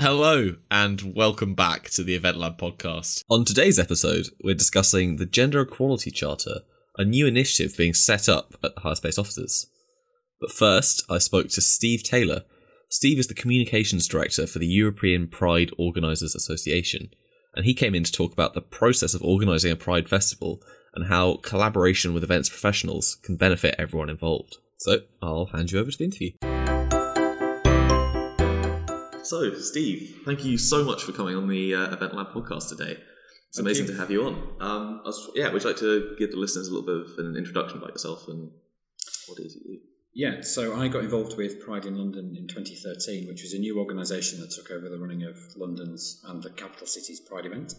Hello, and welcome back to the Event Lab podcast. On today's episode, we're discussing the Gender Equality Charter, a new initiative being set up at the Hirespace offices. But first, I spoke to Steve Taylor. Steve is the communications director for the European Pride Organisers Association, and he came in to talk about the process of organising a Pride festival and how collaboration with events professionals can benefit everyone involved. So, I'll hand you over to the interview. So, Steve, thank you so much for coming on the uh, Event Lab podcast today. It's Thank amazing you. to have you on. Um, I was, yeah, would you like to give the listeners a little bit of an introduction about yourself and what it is you do? Yeah, so I got involved with Pride in London in 2013, which was a new organisation that took over the running of London's and the capital city's Pride event.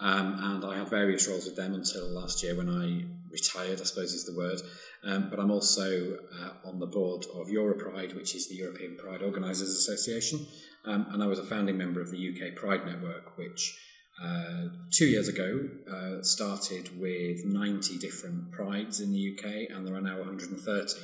Um, and I had various roles with them until last year when I retired, I suppose is the word. Um, but I'm also uh, on the board of Europride, which is the European Pride Organisers Association. Um, and I was a founding member of the UK Pride Network, which uh, two years ago uh, started with 90 different prides in the UK, and there are now 130.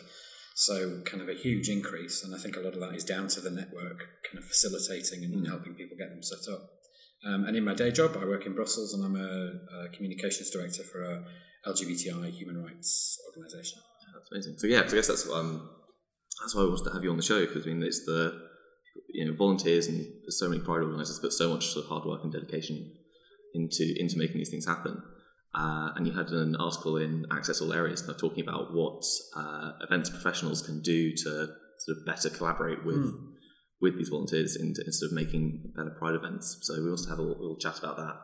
So, kind of a huge increase, and I think a lot of that is down to the network kind of facilitating and helping people get them set up. Um, and in my day job, I work in Brussels, and I'm a, a communications director for a LGBTI human rights organisation. That's amazing. So yeah, so I guess that's um, that's why I wanted to have you on the show because I mean it's the you know volunteers and there's so many pride organisers put so much sort of hard work and dedication into into making these things happen. Uh, and you had an article in Access All Areas kind of talking about what uh, events professionals can do to sort of better collaborate with with these volunteers in, in sort of making better pride events. So we wanted to have a little, chat about that.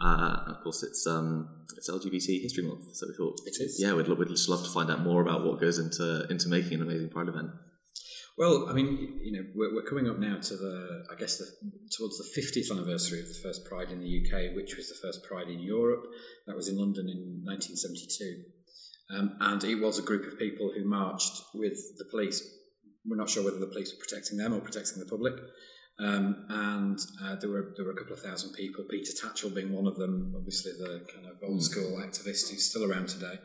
Uh, of course, it's um, it's LGBT History Month, so we thought It is. yeah, we'd, we'd just love to find out more about what goes into into making an amazing Pride event. Well, I mean, you know, we're, we're coming up now to the, I guess, the, towards the 50th anniversary of the first Pride in the UK, which was the first Pride in Europe. That was in London in 1972. Um, and it was a group of people who marched with the police. We're not sure whether the police were protecting them or protecting the public. Um, and uh, there were there were a couple of thousand people. Peter Tatchell being one of them, obviously the kind of old school activist who's still around today.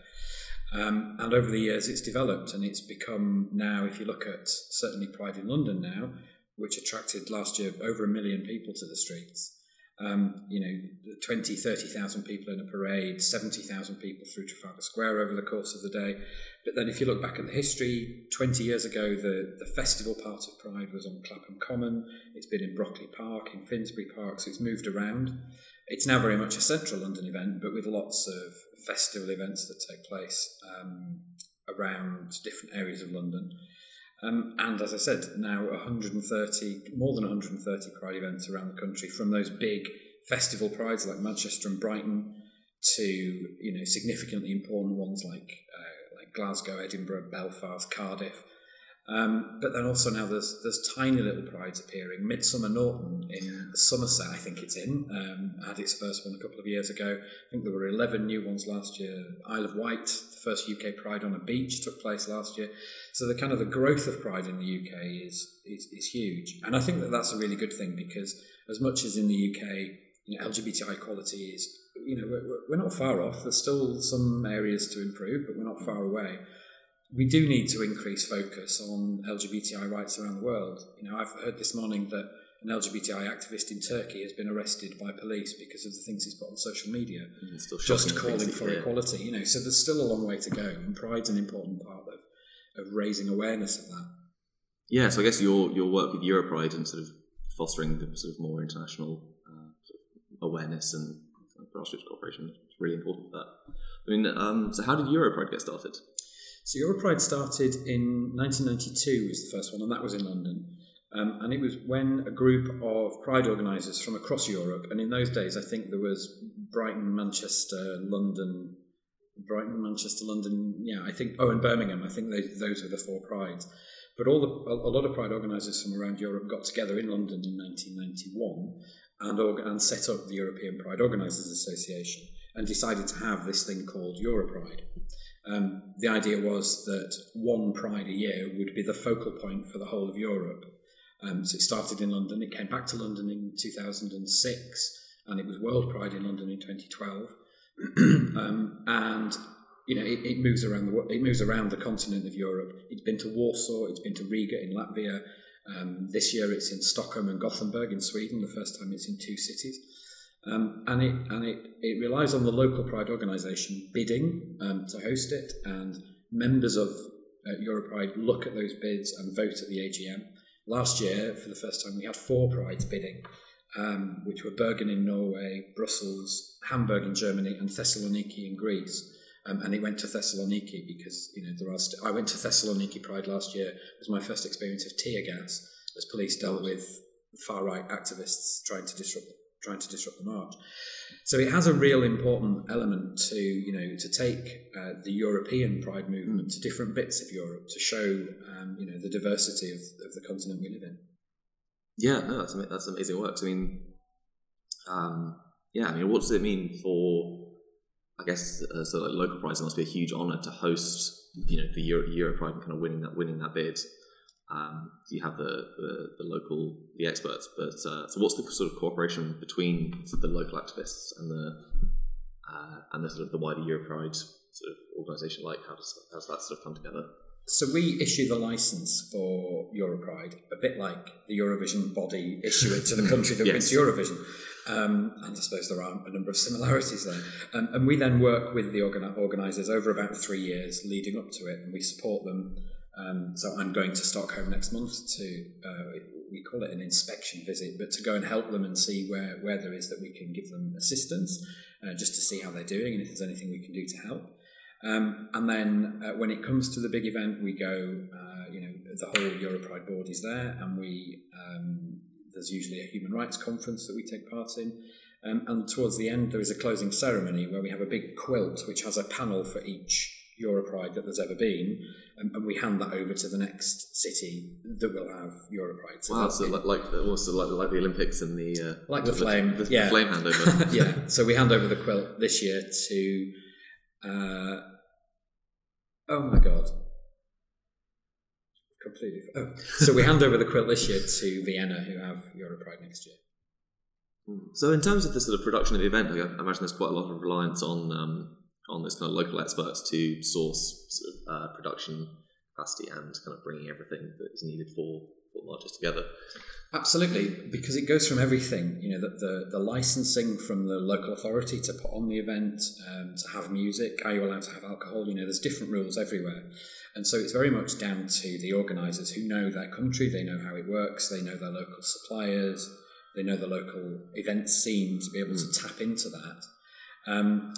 Um, and over the years, it's developed and it's become now, if you look at certainly Pride in London now, which attracted last year over a million people to the streets. Um, you know, 20, 30,000 people in a parade, 70,000 people through Trafalgar Square over the course of the day. But then if you look back at the history, 20 years ago, the, the festival part of Pride was on Clapham Common. It's been in Brockwell Park, in Finsbury Park, so it's moved around. It's now very much a central London event, but with lots of festival events that take place um, around different areas of London. Um, and as I said, now 130, more than 130 Pride events around the country, from those big festival prides like Manchester and Brighton to you know significantly important ones like uh, like Glasgow, Edinburgh, Belfast, Cardiff. Um, but then also now there's there's tiny little prides appearing. Midsomer Norton in Somerset, I think it's in, um, had its first one a couple of years ago. I think there were 11 new ones last year. Isle of Wight, the first UK Pride on a beach, took place last year. So the kind of the growth of Pride in the UK is is, is huge, and I think that that's a really good thing because as much as in the UK, you know, LGBTI equality is, you know, we're, we're not far off. There's still some areas to improve, but we're not far away we do need to increase focus on LGBTI rights around the world. You know, I've heard this morning that an LGBTI activist in Turkey has been arrested by police because of the things he's put on social media, still just calling for hear. equality. You know, so there's still a long way to go, and Pride's an important part of of raising awareness of that. Yeah, so I guess your your work with Europride and sort of fostering the sort of more international uh, sort of awareness and grassroots cooperation is really important. for That I mean, um, so how did Europride get started? So Europride started in 1992 was the first one, and that was in London. Um, and it was when a group of Pride organisers from across Europe, and in those days I think there was Brighton, Manchester, London, Brighton, Manchester, London, yeah, I think, oh, and Birmingham, I think they, those were the four Prides. But all the, a, lot of Pride organisers from around Europe got together in London in 1991 and, and set up the European Pride Organisers Association and decided to have this thing called Europride. Um, the idea was that one Pride a year would be the focal point for the whole of Europe. Um, so it started in London, it came back to London in 2006, and it was World Pride in London in 2012. um, and you know, it, it moves around the it moves around the continent of Europe. It's been to Warsaw, it's been to Riga in Latvia, Um, this year it's in Stockholm and Gothenburg in Sweden, the first time it's in two cities. Um, and it, and it, it relies on the local Pride organisation bidding um, to host it, and members of uh, Europride look at those bids and vote at the AGM. Last year, for the first time, we had four Prides bidding, um, which were Bergen in Norway, Brussels, Hamburg in Germany, and Thessaloniki in Greece. Um, and it went to Thessaloniki because you know there are. St- I went to Thessaloniki Pride last year. It was my first experience of tear gas as police dealt with far right activists trying to disrupt trying to disrupt the march. So it has a real important element to you know to take uh, the European Pride movement to different bits of Europe to show um, you know the diversity of, of the continent we live in. Yeah, no, that's that's amazing work. I mean, um, yeah, I mean, what does it mean for? I guess uh, so. Like local prize, it must be a huge honour to host. You know, the Euro, Euro Pride and kind of winning that winning that bid. Um, you have the, the, the local the experts, but uh, so what's the sort of cooperation between the local activists and the uh, and the sort of the wider Europride sort of organisation like? How does how does that sort of come together? So we issue the license for Europride, a bit like the Eurovision body issue it to the country that wins Yes. Eurovision. Um, and I suppose there are a number of similarities there. Um, and we then work with the organ- organisers over about three years leading up to it, and we support them. Um, so I'm going to Stockholm next month to, uh, we call it an inspection visit, but to go and help them and see where, where there is that we can give them assistance, uh, just to see how they're doing and if there's anything we can do to help. Um, and then uh, when it comes to the big event, we go, uh, you know, the whole Europride board is there, and we um, there's usually a human rights conference that we take part in. Um, and towards the end, there is a closing ceremony where we have a big quilt which has a panel for each Europride that there's ever been, and, and we hand that over to the next city that will have Europride. So Wow, so it. like the, also like, like the Olympics and the uh, Like the flame, the, yeah. flame handover. yeah. So we hand over the quilt this year to. Uh, oh my god. Completely. Oh. So we hand over the quilt this year to Vienna, who have Europride next year. So, in terms of the sort of production of the event, I imagine there's quite a lot of reliance on um, on this kind of local experts to source sort of, uh, production capacity and kind of bringing everything that is needed for marches together. Absolutely, because it goes from everything, you know, the, the, the licensing from the local authority to put on the event, um, to have music, are you allowed to have alcohol? You know, there's different rules everywhere. And so it's very much down to the organisers who know their country, they know how it works, they know their local suppliers, they know the local event scene to be able to tap into that. Um,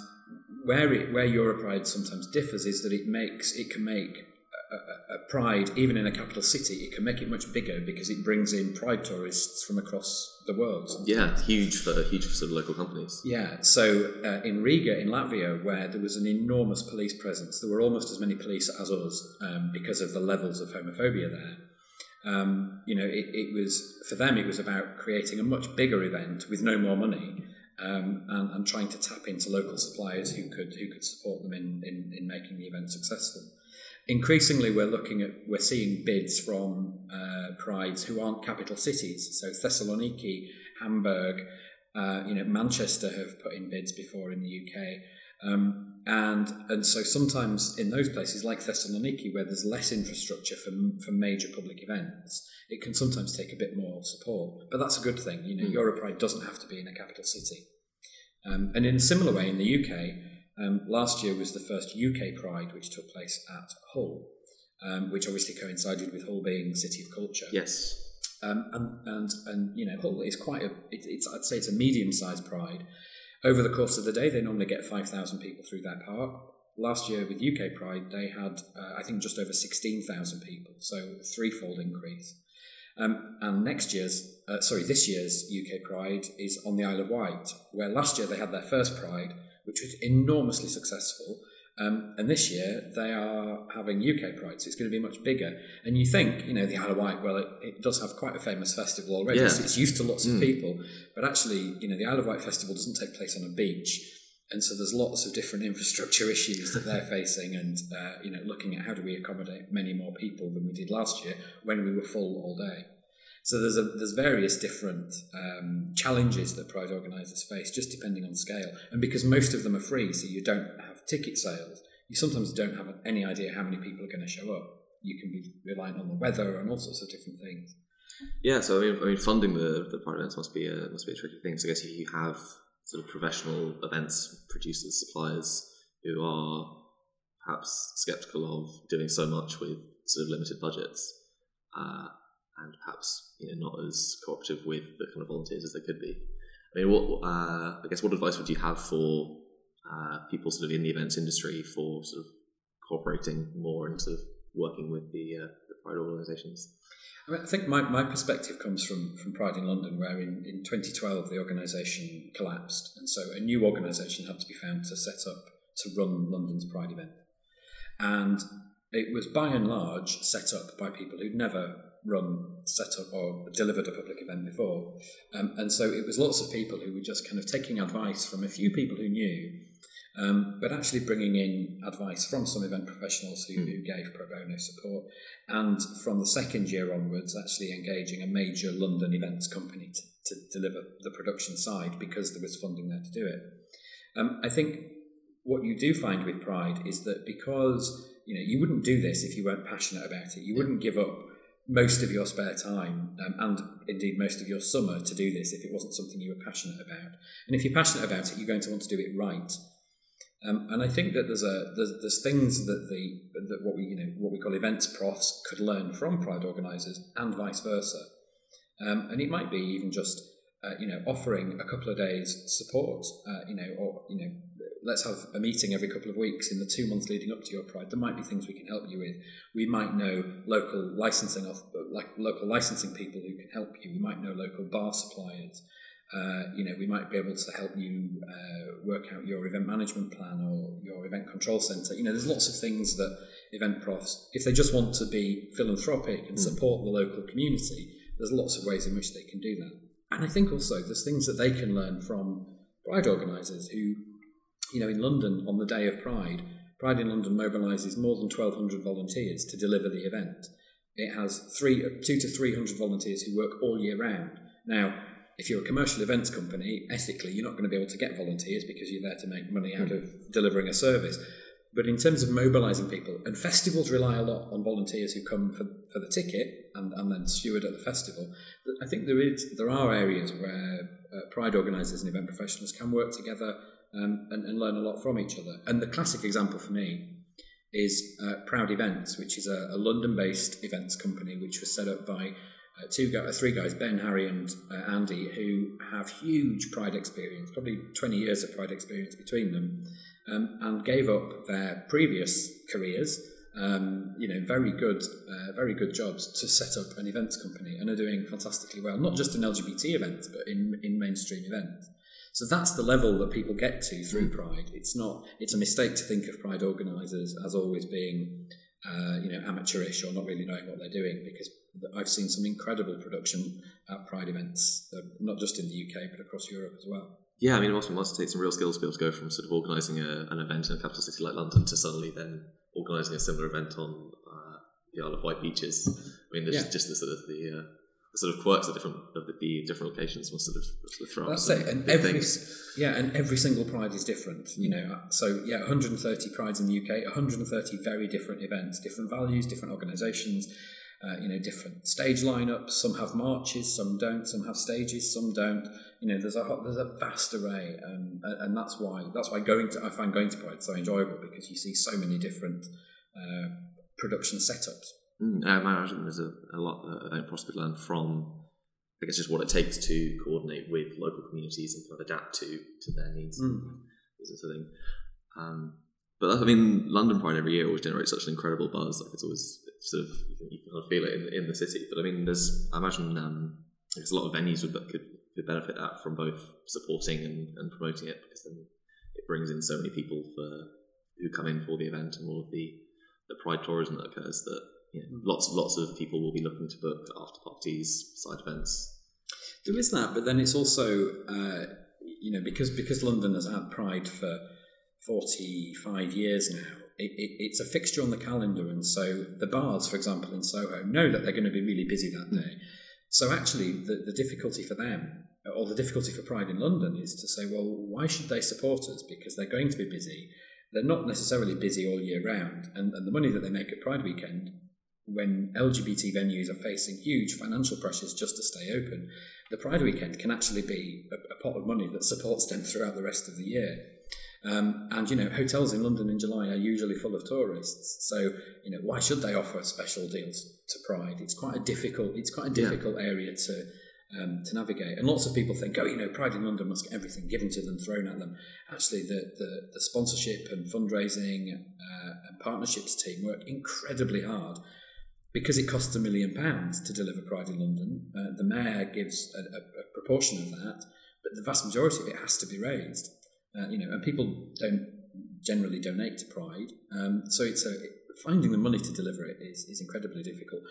where it, where Europride sometimes differs is that it makes it can make a, a, pride even in a capital city. It can make it much bigger because it brings in pride tourists from across the world. Yeah, huge for huge for sort of local companies. Yeah, so uh, in Riga, in Latvia, where there was an enormous police presence, there were almost as many police as us um, because of the levels of homophobia there. Um, you know, it, it was for them. It was about creating a much bigger event with no more money, um, and, and trying to tap into local suppliers who could who could support them in, in, in making the event successful. Increasingly, we're looking at we're seeing bids from uh, prides who aren't capital cities. So Thessaloniki, Hamburg, uh, you know, Manchester have put in bids before in the UK. Um, and and so sometimes in those places like Thessaloniki, where there's less infrastructure for, for major public events, it can sometimes take a bit more support. But that's a good thing. You know, Mm. Europride doesn't have to be in a capital city. Um, and in a similar way, in the UK, um, last year was the first UK Pride, which took place at Hull, um, which obviously coincided with Hull being City of Culture. Yes. Um, and, and and you know Hull is quite a it, it's I'd say it's a medium sized pride. Over the course of the day, they normally get five thousand people through their park. Last year with UK Pride, they had uh, I think just over sixteen thousand people, so a threefold increase. Um, and next year's uh, sorry this year's UK Pride is on the Isle of Wight, where last year they had their first Pride, which was enormously successful. Um, and this year they are having UK Pride, so it's going to be much bigger. And you think, you know, the Isle of Wight, well, it, it does have quite a famous festival already, Yeah. so it's used to lots of Mm. people. But actually, you know, the Isle of Wight festival doesn't take place on a beach. And so there's lots of different infrastructure issues that they're facing, and uh, you know, looking at how do we accommodate many more people than we did last year when we were full all day. So there's a, there's various different um, challenges that Pride organisers face, just depending on scale. And because most of them are free, so you don't have ticket sales, you sometimes don't have any idea how many people are going to show up. You can be reliant on the weather and all sorts of different things. Yeah, so I mean, I mean, funding the the Pride events must be a must be a tricky thing. So I guess you have sort of professional events producers, suppliers who are perhaps skeptical of doing so much with sort of limited budgets, uh, and perhaps you know not as cooperative with the kind of volunteers as they could be. I mean, what uh, I guess what advice would you have for uh, people sort of in the events industry for sort of cooperating more and sort of working with the, uh, the Pride organisations? I, mean, I think my, my perspective comes from, from Pride in London, where in, in 2012 the organisation collapsed, and so a new organisation had to be found to set up to run London's Pride event. And it was by and large set up by people who'd never run, set up, or delivered a public event before. Um, and so it was lots of people who were just kind of taking advice from a few people who knew, um, but actually bringing in advice from some event professionals who, mm. who gave pro bono support. And from the second year onwards, actually engaging a major London events company to, to deliver the production side because there was funding there to do it. Um, I think what you do find with Pride is that because you know you wouldn't do this if you weren't passionate about it. You wouldn't give up most of your spare time um, and indeed most of your summer to do this if it wasn't something you were passionate about. And if you're passionate about it, you're going to want to do it right. Um, and I think that there's a there's, there's things that the that what we you know what we call events profs could learn from Pride organisers and vice versa. Um, and it might be even just uh, you know offering a couple of days support, uh, you know, or you know let's have a meeting every couple of weeks in the two months leading up to your pride. There might be things we can help you with. We might know local licensing of like local licensing people who can help you. We might know local bar suppliers. Uh, you know, we might be able to help you uh, work out your event management plan or your event control center. You know, there's lots of things that event profs, if they just want to be philanthropic and mm. support the local community, there's lots of ways in which they can do that. And I think also there's things that they can learn from pride organisers who you know, in London on the day of Pride, Pride in London mobilises more than 1,200 volunteers to deliver the event. It has three, two to 300 volunteers who work all year round. Now, if you're a commercial events company, ethically, you're not going to be able to get volunteers because you're there to make money out of delivering a service. But in terms of mobilising people, and festivals rely a lot on volunteers who come for, for the ticket and, and then steward at the festival. I think there is there are areas where uh, pride organisers and event professionals can work together um, and, and, learn a lot from each other. And the classic example for me is uh, Proud Events, which is a, a London-based events company which was set up by uh, two uh, three guys, Ben, Harry, and uh, Andy, who have huge Pride experience, probably 20 years of Pride experience between them, um, and gave up their previous careers. Um, you know, very good, uh, very good jobs to set up an events company, and are doing fantastically well. Not just in LGBT events, but in in mainstream events. So that's the level that people get to through. Pride. It's not. It's a mistake to think of Pride organisers as always being, uh, you know, amateurish or not really knowing what they're doing. Because I've seen some incredible production at Pride events, uh, not just in the UK but across Europe as well. Yeah, I mean, it must, must take some real skills to be able to go from sort of organising a, an event in a capital city like London to suddenly then organising a similar event on uh, the Isle of Wight beaches. I mean, there's yeah. just the sort of the uh, the sort of quirks of different of the, the different locations must sort of, sort of throw That's it, and every things. yeah, and every single pride is different. You know, so yeah, 130 prides in the UK, 130 very different events, different values, different organisations. Uh, you know, different stage lineups. Some have marches, some don't. Some have stages, some don't. You know, there's a there's a vast array, um, and that's why that's why going to I find going to Pride so enjoyable because you see so many different uh, production setups. Mm, I imagine there's a, a lot that Event Profs could learn from, I guess, just what it takes to coordinate with local communities and kind of adapt to to their needs. Mm. Is sort of thing. Um, but I mean, London Pride every year always generates such an incredible buzz. Like it's always it's sort of you can kind of feel it in, in the city. But I mean, there's I imagine um, there's a lot of venues would, that could could benefit that from both supporting and, and promoting it because then it brings in so many people for who come in for the event and all of the the pride tourism that occurs that you know, lots lots of people will be looking to book after parties, side events. There is that, but then it's also uh, you know because because London has had Pride for forty five years now. It, it, it's a fixture on the calendar, and so the bars, for example, in Soho, know that they're going to be really busy that day. So actually, the, the difficulty for them, or the difficulty for Pride in London, is to say, well, why should they support us? Because they're going to be busy. They're not necessarily busy all year round, and, and the money that they make at Pride weekend when LGBT venues are facing huge financial pressures just to stay open, the Pride weekend can actually be a, a pot of money that supports them throughout the rest of the year. Um, and you know, hotels in London in July are usually full of tourists. So you know, why should they offer special deals to Pride? It's quite a difficult. It's quite a difficult yeah. area to um, to navigate. And lots of people think, oh, you know, Pride in London must get everything given to them, thrown at them. Actually, the the, the sponsorship and fundraising uh, and partnerships team work incredibly hard because it costs a million pounds to deliver Pride in London. Uh, the mayor gives a, a, a proportion of that, but the vast majority of it has to be raised. Uh, you know, and people don't generally donate to Pride, um, so it's a, finding the money to deliver it is, is incredibly difficult.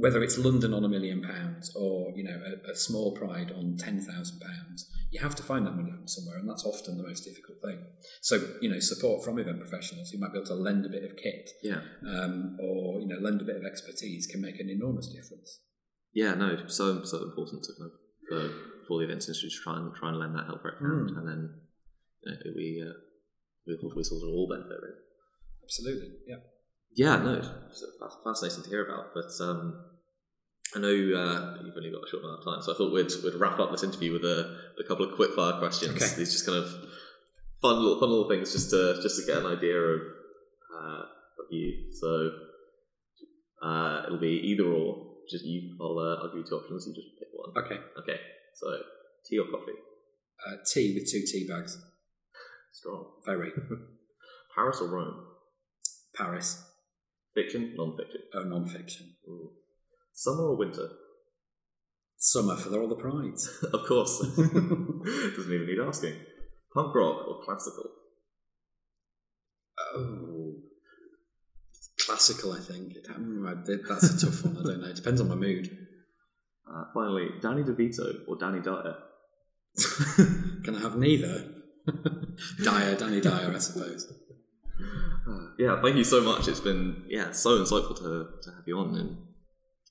Whether it's London on a million pounds or you know a, a small Pride on ten thousand pounds, you have to find that money from somewhere, and that's often the most difficult thing. So you know, support from event professionals who might be able to lend a bit of kit, yeah, um, or you know, lend a bit of expertise can make an enormous difference. Yeah, no, so so important to kind of, for for the events industry to try and try and lend that help right hand, mm. and then you know, we uh, we hopefully sort of all benefit. Really. Absolutely, yeah. Yeah, no, it's fascinating to hear about. But um, I know uh, you've only got a short amount of time, so I thought we'd, we'd wrap up this interview with a, a couple of quick fire questions. Okay. These just kind of fun little fun little things just to just to get an idea of uh, of you. So uh, it'll be either or. Just you. I'll uh, I'll give you two options. You just pick one. Okay. Okay. So tea or coffee? Uh, tea with two tea bags. Strong. Very. Paris or Rome? Paris. Fiction, non-fiction. Oh, non-fiction. Ooh. Summer or winter? Summer for all the prides. of course. Doesn't even need asking. Punk rock or classical? Oh, classical. I think that's a tough one. I don't know. It depends on my mood. Uh, finally, Danny DeVito or Danny Dyer? Can I have neither? Dyer, Danny Dyer, I suppose. Yeah, thank you so much. It's been yeah so insightful to, to have you on, and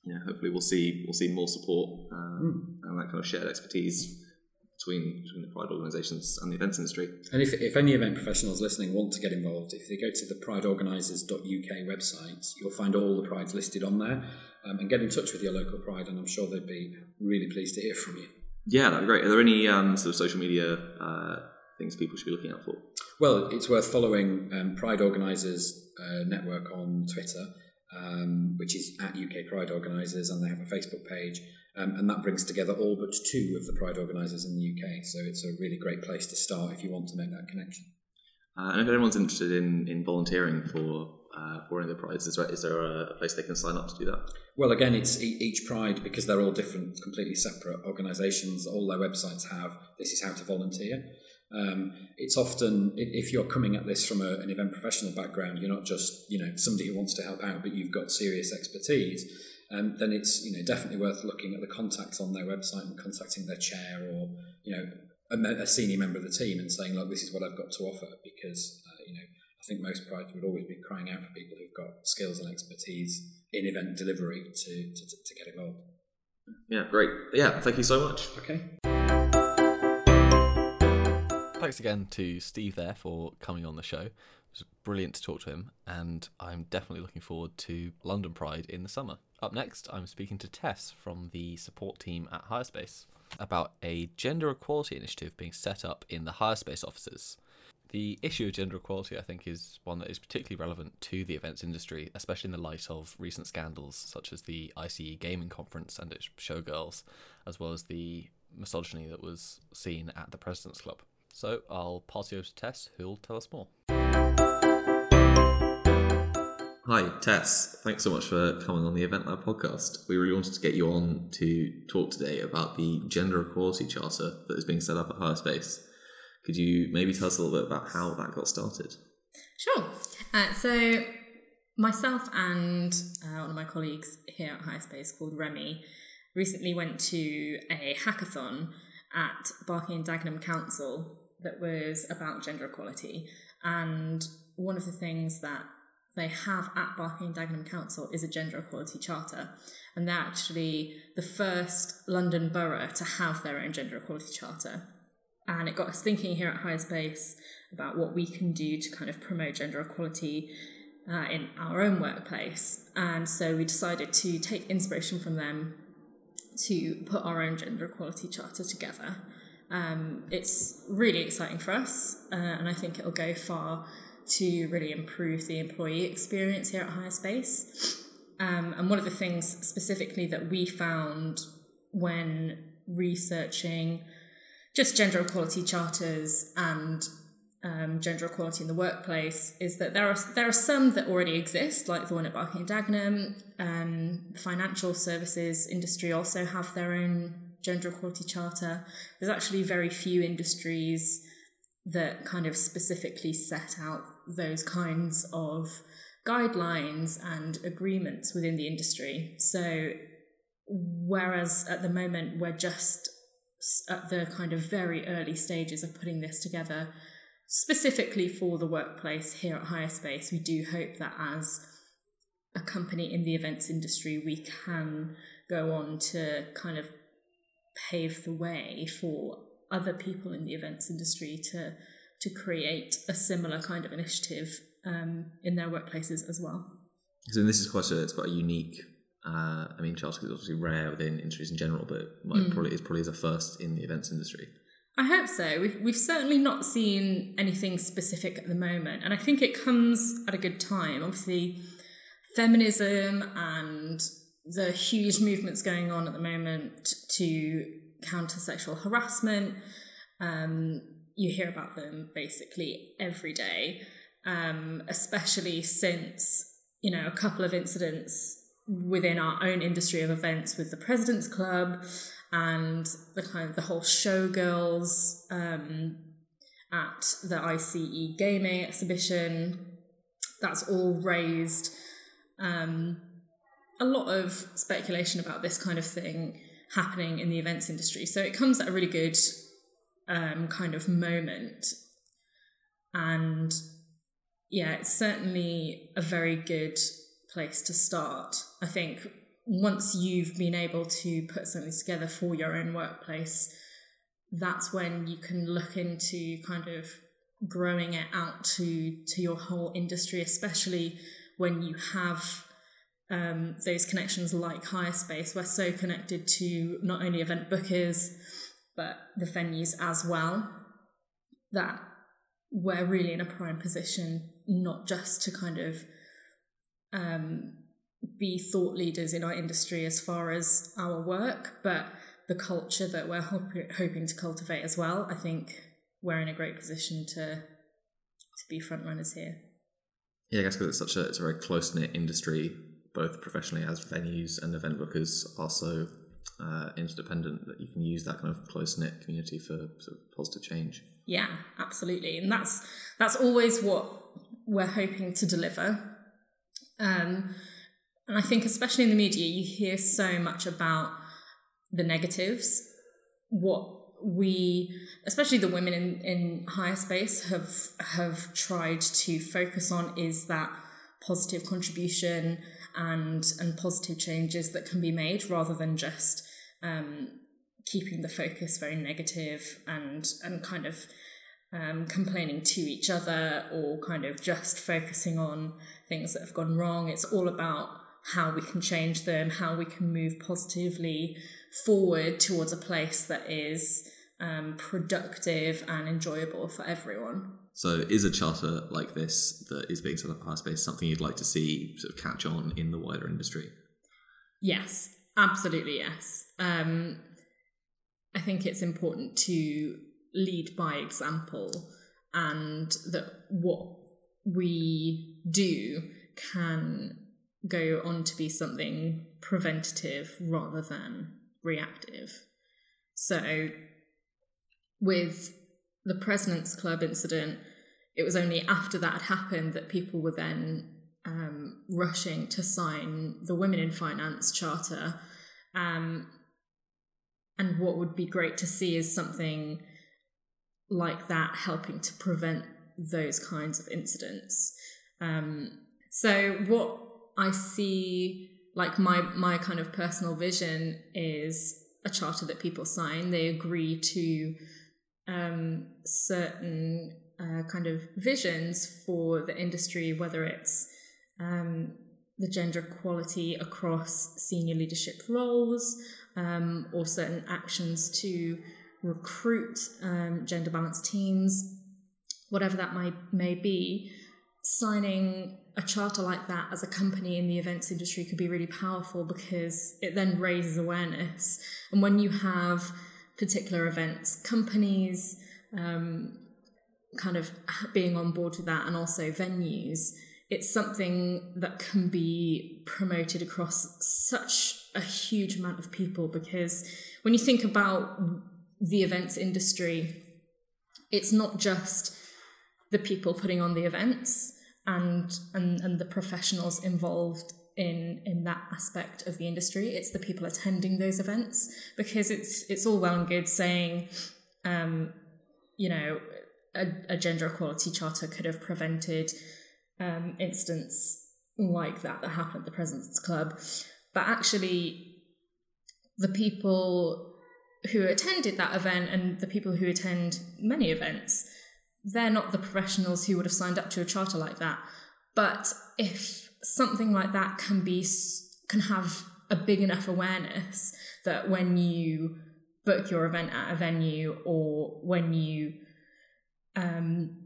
yeah, hopefully we'll see we'll see more support um, mm. and that kind of shared expertise between between the pride organisations and the events industry. And if, if any event professionals listening want to get involved, if they go to the prideorganisers.uk website, you'll find all the prides listed on there, um, and get in touch with your local pride, and I'm sure they'd be really pleased to hear from you. Yeah, that'd be great. Are there any um, sort of social media uh, things people should be looking out for? Well, it's worth following um, Pride Organisers uh, Network on Twitter, um, which is at UK Pride Organisers, and they have a Facebook page. Um, and that brings together all but two of the Pride organisers in the UK. So it's a really great place to start if you want to make that connection. Uh, and if anyone's interested in, in volunteering for uh, for any of the prides, is there, is there a place they can sign up to do that? Well, again, it's each pride because they're all different, completely separate organisations. All their websites have this is how to volunteer. Um, it's often if you're coming at this from a, an event professional background, you're not just you know somebody who wants to help out, but you've got serious expertise. Um, then it's you know definitely worth looking at the contacts on their website and contacting their chair or you know a, a senior member of the team and saying, look, this is what I've got to offer because uh, you know I think most prides would always be crying out for people who've got skills and expertise in event delivery to, to, to get involved. Yeah, great. Yeah, thank you so much. Okay. Thanks again to Steve there for coming on the show. It was brilliant to talk to him, and I'm definitely looking forward to London Pride in the summer. Up next, I'm speaking to Tess from the support team at Hirespace about a gender equality initiative being set up in the Hirespace offices. The issue of gender equality, I think, is one that is particularly relevant to the events industry, especially in the light of recent scandals such as the ICE Gaming Conference and its showgirls, as well as the misogyny that was seen at the President's Club. So I'll pass you over to Tess, who'll tell us more. Hi, Tess. Thanks so much for coming on the Event Lab podcast. We really wanted to get you on to talk today about the Gender Equality Charter that is being set up at Hirespace. Could you maybe tell us a little bit about how that got started? Sure. Uh, so, myself and uh, one of my colleagues here at Hirespace called Remy recently went to a hackathon at Barking and Dagenham Council that was about gender equality. And one of the things that they have at Barking and Dagenham Council is a gender equality charter. And they're actually the first London borough to have their own gender equality charter. And it got us thinking here at Hirespace about what we can do to kind of promote gender equality uh, in our own workplace. And so we decided to take inspiration from them to put our own gender equality charter together. Um, it's really exciting for us, uh, and I think it'll go far to really improve the employee experience here at HireSpace. Um, and one of the things specifically that we found when researching just gender equality charters and um, gender equality in the workplace is that there are there are some that already exist, like the one at Barking and Dagenham. Um, the financial services industry also have their own gender equality charter. There's actually very few industries that kind of specifically set out those kinds of guidelines and agreements within the industry. So, whereas at the moment we're just at the kind of very early stages of putting this together, specifically for the workplace here at HireSpace, we do hope that as a company in the events industry, we can go on to kind of pave the way for other people in the events industry to to create a similar kind of initiative um, in their workplaces as well. So this is quite a it's quite a unique. Uh, I mean, charter is obviously rare within industries in general, but mm. probably is probably the first in the events industry. I hope so. We've we've certainly not seen anything specific at the moment, and I think it comes at a good time. Obviously, feminism and the huge movements going on at the moment to counter sexual harassment. Um, you hear about them basically every day, um, especially since you know a couple of incidents within our own industry of events with the President's Club and the kind of the whole showgirls um, at the ICE gaming exhibition. That's all raised um, a lot of speculation about this kind of thing happening in the events industry. So it comes at a really good um, kind of moment. And yeah, it's certainly a very good place to start. I think once you've been able to put something together for your own workplace, that's when you can look into kind of growing it out to to your whole industry, especially when you have um, those connections like HireSpace. We're so connected to not only event bookers, but the venues as well, that we're really in a prime position, not just to kind of um, be thought leaders in our industry as far as our work, but the culture that we're hoping to cultivate as well. I think we're in a great position to to be front runners here. Yeah, I guess because it's such a it's a very close knit industry both professionally as venues and event bookers are so uh, interdependent that you can use that kind of close knit community for sort of positive change. Yeah, absolutely, and that's that's always what we're hoping to deliver. Um, and I think, especially in the media, you hear so much about the negatives. What we, especially the women in, in Hirespace, have have tried to focus on is that positive contribution and and positive changes that can be made rather than just um, keeping the focus very negative and and kind of um, complaining to each other or kind of just focusing on things that have gone wrong. It's all about how we can change them, how we can move positively forward towards a place that is um, productive and enjoyable for everyone. So, is a charter like this that is being set up at Space something you'd like to see sort of catch on in the wider industry? Yes, absolutely, yes. Um, I think it's important to lead by example and that what we do can go on to be something preventative rather than reactive. So, with the President's Club incident, it was only after that had happened that people were then um, rushing to sign the Women in Finance Charter. Um, and what would be great to see is something like that helping to prevent those kinds of incidents. Um, so, what I see, like my my kind of personal vision, is a charter that people sign. They agree to um, certain uh, kind of visions for the industry, whether it's um, the gender equality across senior leadership roles um, or certain actions to recruit um, gender balanced teams, whatever that might may be, signing a charter like that as a company in the events industry could be really powerful because it then raises awareness. And when you have particular events, companies um, kind of being on board with that, and also venues, it's something that can be promoted across such a huge amount of people because when you think about the events industry, it's not just the people putting on the events and and, and the professionals involved in in that aspect of the industry. It's the people attending those events because it's it's all well and good saying, um, you know, a, a gender equality charter could have prevented um, instance like that that happened at the President's Club, but actually, the people who attended that event and the people who attend many events, they're not the professionals who would have signed up to a charter like that. But if something like that can be can have a big enough awareness that when you book your event at a venue or when you um,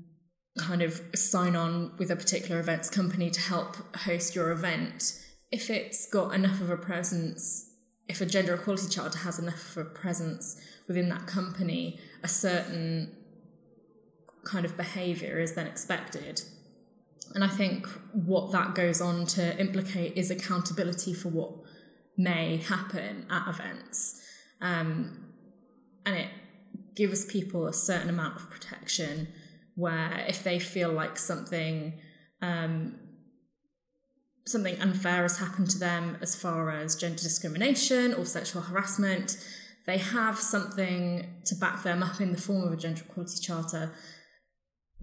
kind of sign on with a particular events company to help host your event, if it's got enough of a presence, if a gender equality charter has enough of a presence within that company, a certain kind of behaviour is then expected. And I think what that goes on to implicate is accountability for what may happen at events. Um, and it gives people a certain amount of protection where if they feel like something um, something unfair has happened to them as far as gender discrimination or sexual harassment, they have something to back them up in the form of a gender equality charter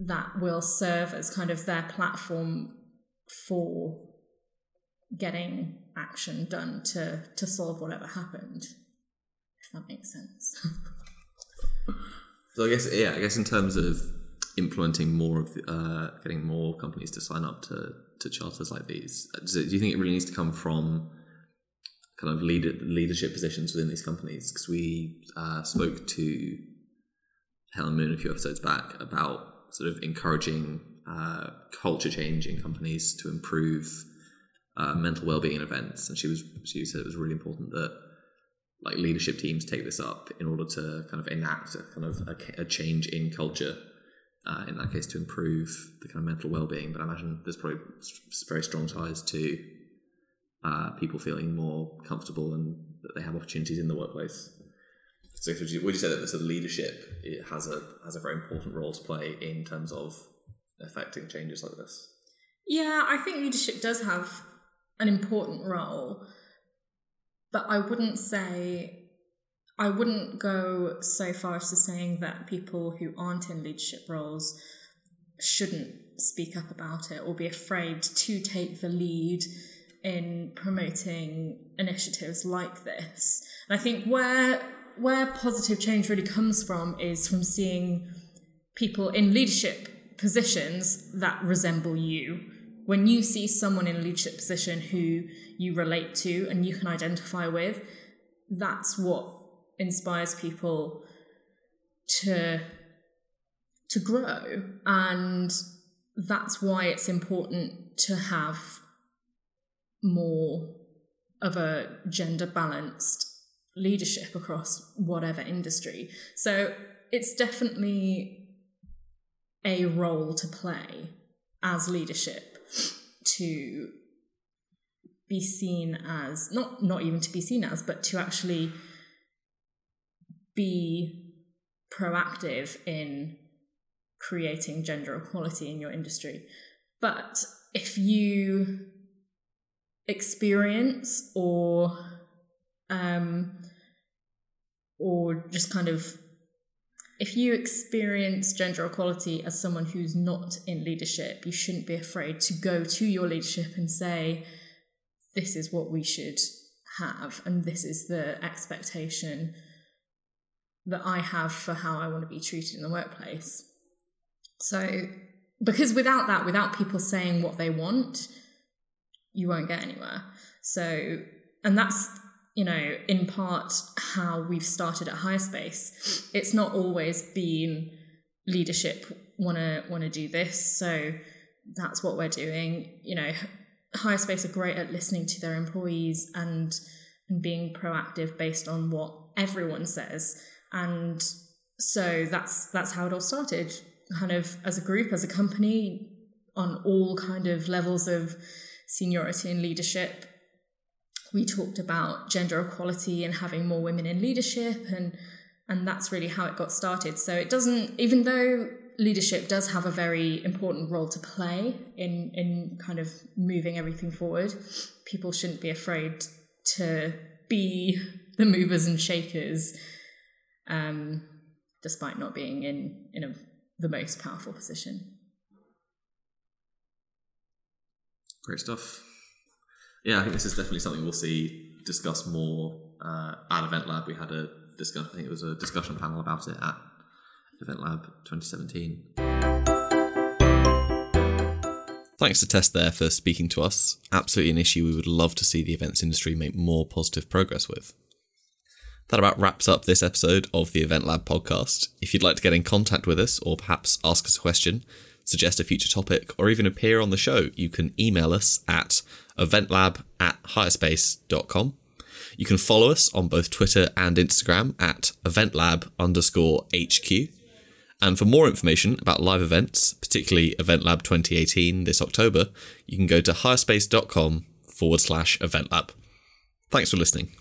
that will serve as kind of their platform for getting action done to to solve whatever happened if that makes sense so i guess yeah i guess in terms of implementing more of uh, getting more companies to sign up to to charters like these? do you think it really needs to come from kind of leader, leadership positions within these companies? Because we uh, spoke to Helen Moon a few episodes back about sort of encouraging uh, culture change in companies to improve uh, mental well-being events, and she was she said it was really important that like leadership teams take this up in order to kind of enact a kind of a, a change in culture uh, in that case to improve the kind of mental well-being. But i imagine there's probably very strong ties to uh, people feeling more comfortable and that they have opportunities in the workplace so would you, would you say that the sort of leadership it has a has a very important role to play in terms of affecting changes like this yeah i think leadership does have an important role but i wouldn't say I wouldn't go so far as to saying that people who aren't in leadership roles shouldn't speak up about it or be afraid to take the lead in promoting initiatives like this. And I think where where positive change really comes from is from seeing people in leadership positions that resemble you. When you see someone in a leadership position who you relate to and you can identify with, that's what inspires people to to grow and that's why it's important to have more of a gender balanced leadership across whatever industry so it's definitely a role to play as leadership to be seen as not not even to be seen as but to actually be proactive in creating gender equality in your industry. But if you experience or um, or just kind of if you experience gender equality as someone who's not in leadership, you shouldn't be afraid to go to your leadership and say, This is what we should have, and this is the expectation that I have for how I want to be treated in the workplace. So, because without that, without people saying what they want, you won't get anywhere. So, and that's, you know, in part how we've started at Hirespace. It's not always been leadership want to do this. So that's what we're doing. You know, Hirespace are great at listening to their employees and and being proactive based on what everyone says. And so that's that's how it all started. Kind of as a group, as a company, on all kind of levels of seniority and leadership. We talked about gender equality and having more women in leadership and and that's really how it got started. So it doesn't even though leadership does have a very important role to play in in kind of moving everything forward, people shouldn't be afraid to be the movers and shakers um, despite not being in in a, the most powerful position. Great stuff. Yeah, I think this is definitely something we'll see discussed more uh, at Event Lab. We had a discuss. I think it was a discussion panel about it at Event Lab 2017. Thanks to Tess there for speaking to us. Absolutely an issue we would love to see the events industry make more positive progress with. That about wraps up this episode of the Event Lab podcast. If you'd like to get in contact with us or perhaps ask us a question, suggest a future topic, or even appear on the show, you can email us at eventlab at hirespace.com. You can follow us on both Twitter and Instagram at eventlab underscore HQ. And for more information about live events, particularly Event Lab 2018 this October, you can go to hirespace.com forward slash eventlab. Thanks for listening.